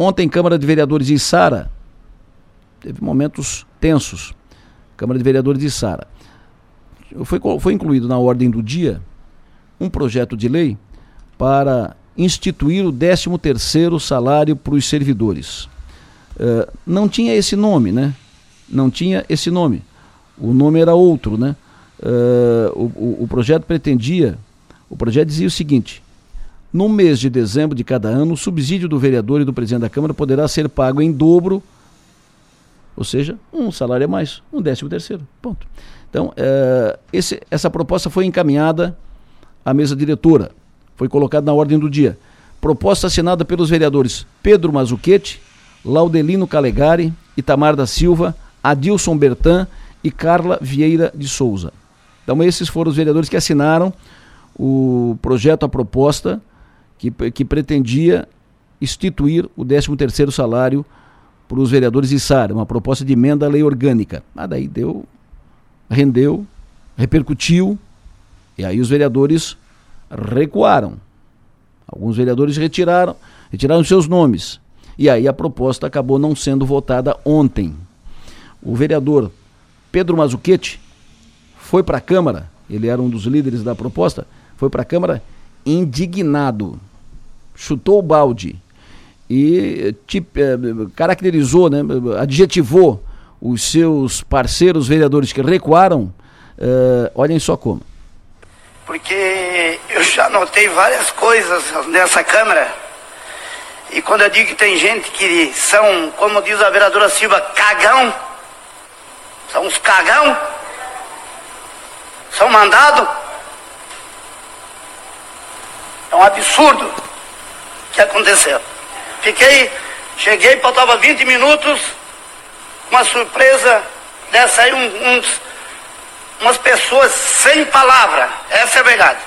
ontem, Câmara de Vereadores de Sara, teve momentos tensos. Câmara de Vereadores de Sara. Foi, foi incluído na ordem do dia um projeto de lei para instituir o 13 terceiro salário para os servidores. Uh, não tinha esse nome, né? Não tinha esse nome. O nome era outro, né? Uh, o, o, o projeto pretendia, o projeto dizia o seguinte, no mês de dezembro de cada ano, o subsídio do vereador e do presidente da Câmara poderá ser pago em dobro, ou seja, um salário a mais, um décimo terceiro. Ponto. Então, uh, esse, essa proposta foi encaminhada à mesa diretora, foi colocada na ordem do dia. Proposta assinada pelos vereadores Pedro Mazuquete, Laudelino Calegari, Itamar da Silva, Adilson Bertan e Carla Vieira de Souza. Então, esses foram os vereadores que assinaram o projeto, a proposta, que, que pretendia instituir o 13º salário para os vereadores de SAR, uma proposta de emenda à lei orgânica. Mas daí deu, rendeu, repercutiu, e aí os vereadores recuaram. Alguns vereadores retiraram, retiraram seus nomes. E aí a proposta acabou não sendo votada ontem. O vereador Pedro Mazuquete foi para a Câmara, ele era um dos líderes da proposta, foi para a Câmara indignado, chutou o balde e tipo, caracterizou, né, adjetivou os seus parceiros vereadores que recuaram, uh, olhem só como. Porque eu já notei várias coisas nessa Câmara, e quando eu digo que tem gente que são, como diz a vereadora Silva, cagão, são uns cagão, são mandados. É um absurdo que aconteceu. Fiquei, cheguei, faltava 20 minutos, uma surpresa dessa aí, um, umas pessoas sem palavra, essa é a verdade.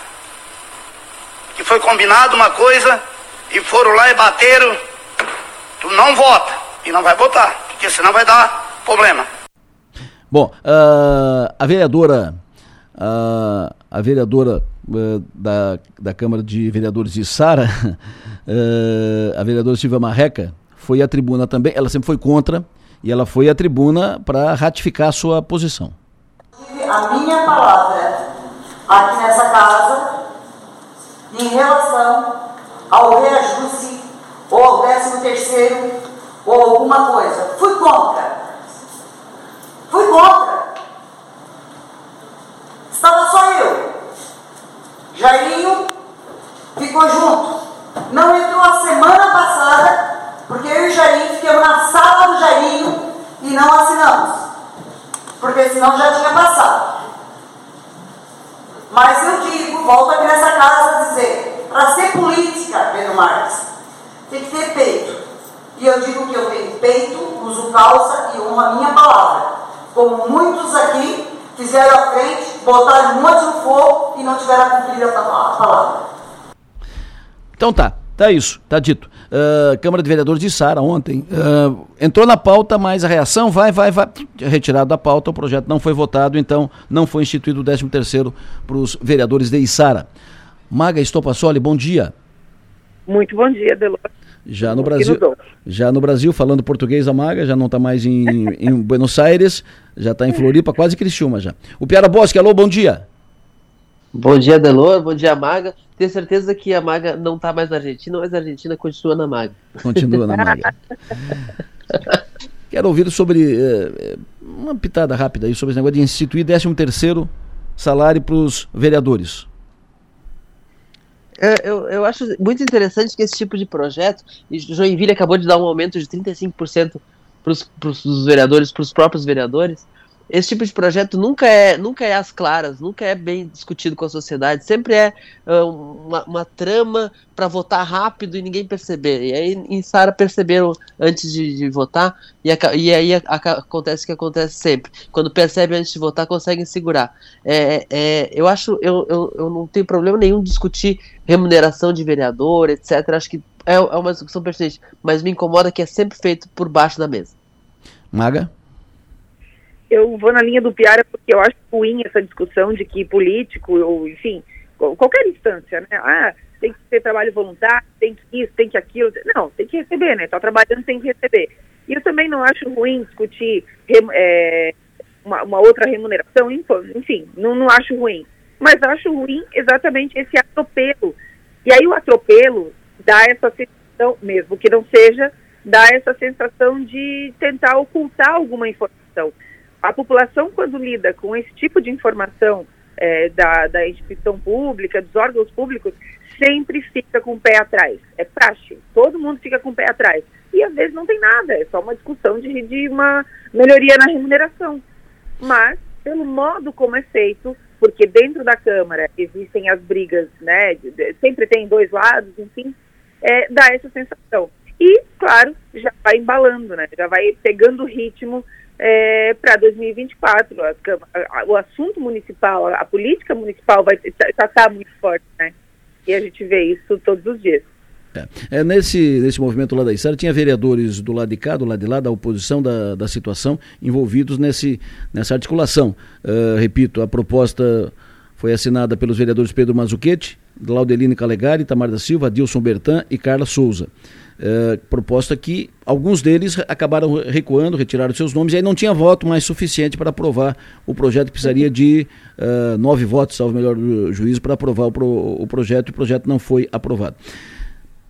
Que foi combinado uma coisa e foram lá e bateram, tu não vota, e não vai votar, porque senão vai dar problema. Bom, uh, a vereadora, uh, a vereadora uh, da, da Câmara de Vereadores de Sara, a vereadora Silvia Marreca, foi à tribuna também, ela sempre foi contra, e ela foi à tribuna para ratificar a sua posição. A minha palavra aqui nessa casa, em relação ao reajuste ou ao décimo terceiro ou alguma coisa, fui contra. Fui contra. Estava só eu. Jairinho ficou junto. Não entrou a semana passada, porque eu e Jairinho ficamos na sala do Jairinho e não assinamos. Porque senão já tinha passado. Mas eu digo, volto aqui nessa casa a dizer, para ser política, Pedro Marques, tem que ter peito. E eu digo que eu tenho peito, uso calça e honro a minha palavra como muitos aqui fizeram a frente, botaram um monte no fogo e não tiveram a cumprir a palavra. Então tá, tá isso, tá dito. Uh, Câmara de Vereadores de Sara ontem uh, entrou na pauta, mas a reação vai, vai, vai. Retirado da pauta, o projeto não foi votado, então não foi instituído o 13 terceiro para os vereadores de Isara. Maga Estopassoli, bom dia. Muito bom dia, Delor. Já no Brasil, já no Brasil falando português a Maga, já não está mais em, em, Buenos Aires, já está em Floripa, quase Criciúma já. O Piara Bosque, alô, bom dia. Bom dia, Delor, bom dia, Maga. Tenho certeza que a Maga não está mais na Argentina, mas a Argentina continua na Maga. Continua na Maga. Quero ouvir sobre eh, uma pitada rápida aí sobre esse negócio de instituir 13 terceiro salário para os vereadores. É, eu, eu acho muito interessante que esse tipo de projeto, e Joinville acabou de dar um aumento de 35% para os vereadores, para os próprios vereadores, esse tipo de projeto nunca é nunca é às claras, nunca é bem discutido com a sociedade, sempre é uh, uma, uma, trama para votar rápido e ninguém perceber. E aí em Sara perceberam antes de, de votar e, a, e aí a, a, acontece o que acontece sempre. Quando percebem antes de votar, conseguem segurar. É, é, eu acho, eu, eu, eu não tenho problema nenhum discutir remuneração de vereador, etc. Acho que é, é uma discussão pertinente, mas me incomoda que é sempre feito por baixo da mesa. Maga? Eu vou na linha do Piara porque eu acho ruim essa discussão de que político, ou enfim, qualquer instância, né? Ah, tem que ter trabalho voluntário, tem que isso, tem que aquilo. Não, tem que receber, né? Está trabalhando, tem que receber. E eu também não acho ruim discutir é, uma, uma, outra remuneração, enfim, não, não acho ruim. Mas acho ruim exatamente esse atropelo. E aí o atropelo dá essa sensação, mesmo que não seja, dá essa sensação de tentar ocultar alguma informação. A população, quando lida com esse tipo de informação é, da, da instituição pública, dos órgãos públicos, sempre fica com o pé atrás. É praxe. Todo mundo fica com o pé atrás. E às vezes não tem nada, é só uma discussão de, de uma melhoria na remuneração. Mas, pelo modo como é feito, porque dentro da Câmara existem as brigas, né? De, de, sempre tem dois lados, enfim, é, dá essa sensação. E, claro, já vai embalando, né? Já vai pegando o ritmo é, para 2024. A, a, o assunto municipal, a, a política municipal vai estar tá muito forte, né? E a gente vê isso todos os dias. É. É, nesse, nesse movimento lá da Isara, tinha vereadores do lado de cá, do lado de lá, da oposição da, da situação, envolvidos nesse, nessa articulação. Uh, repito, a proposta foi assinada pelos vereadores Pedro Mazuquete, Glaudeline Calegari, Tamar da Silva, Dilson Bertan e Carla Souza. Uh, proposta que alguns deles acabaram recuando, retiraram seus nomes, e aí não tinha voto mais suficiente para aprovar o projeto, precisaria de uh, nove votos, salvo melhor juízo, para aprovar o, pro, o projeto, e o projeto não foi aprovado.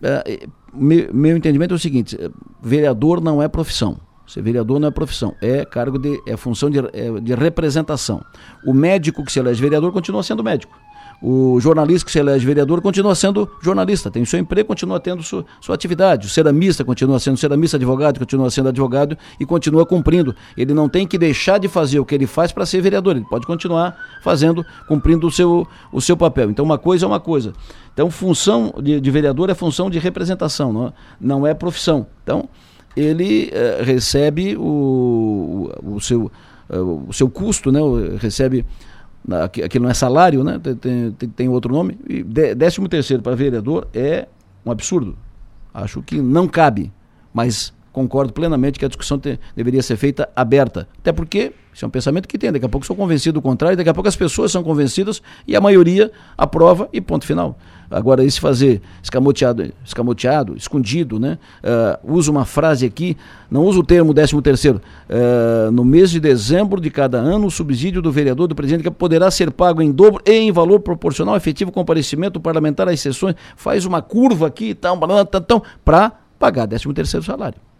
Uh, meu, meu entendimento é o seguinte: vereador não é profissão. Ser vereador não é profissão, é cargo de é função de, é, de representação. O médico que se elege vereador continua sendo médico. O jornalista que se elege vereador continua sendo jornalista, tem seu emprego, continua tendo sua, sua atividade. O ceramista continua sendo ceramista, advogado continua sendo advogado e continua cumprindo. Ele não tem que deixar de fazer o que ele faz para ser vereador, ele pode continuar fazendo, cumprindo o seu, o seu papel. Então, uma coisa é uma coisa. Então, função de, de vereador é função de representação, não, não é profissão. Então, ele uh, recebe o, o, seu, uh, o seu custo, né? recebe aquilo não é salário, né? Tem, tem, tem outro nome. E décimo terceiro para vereador é um absurdo. Acho que não cabe, mas concordo plenamente que a discussão te, deveria ser feita aberta. Até porque isso é um pensamento que tem. Daqui a pouco sou convencido do contrário, daqui a pouco as pessoas são convencidas e a maioria aprova e ponto final. Agora, esse fazer escamoteado, escamoteado escondido, né? Uh, uso uma frase aqui, não uso o termo 13 terceiro. Uh, no mês de dezembro de cada ano, o subsídio do vereador do presidente que poderá ser pago em dobro e em valor proporcional efetivo comparecimento parlamentar às sessões. Faz uma curva aqui e tal, para pagar 13 terceiro salário.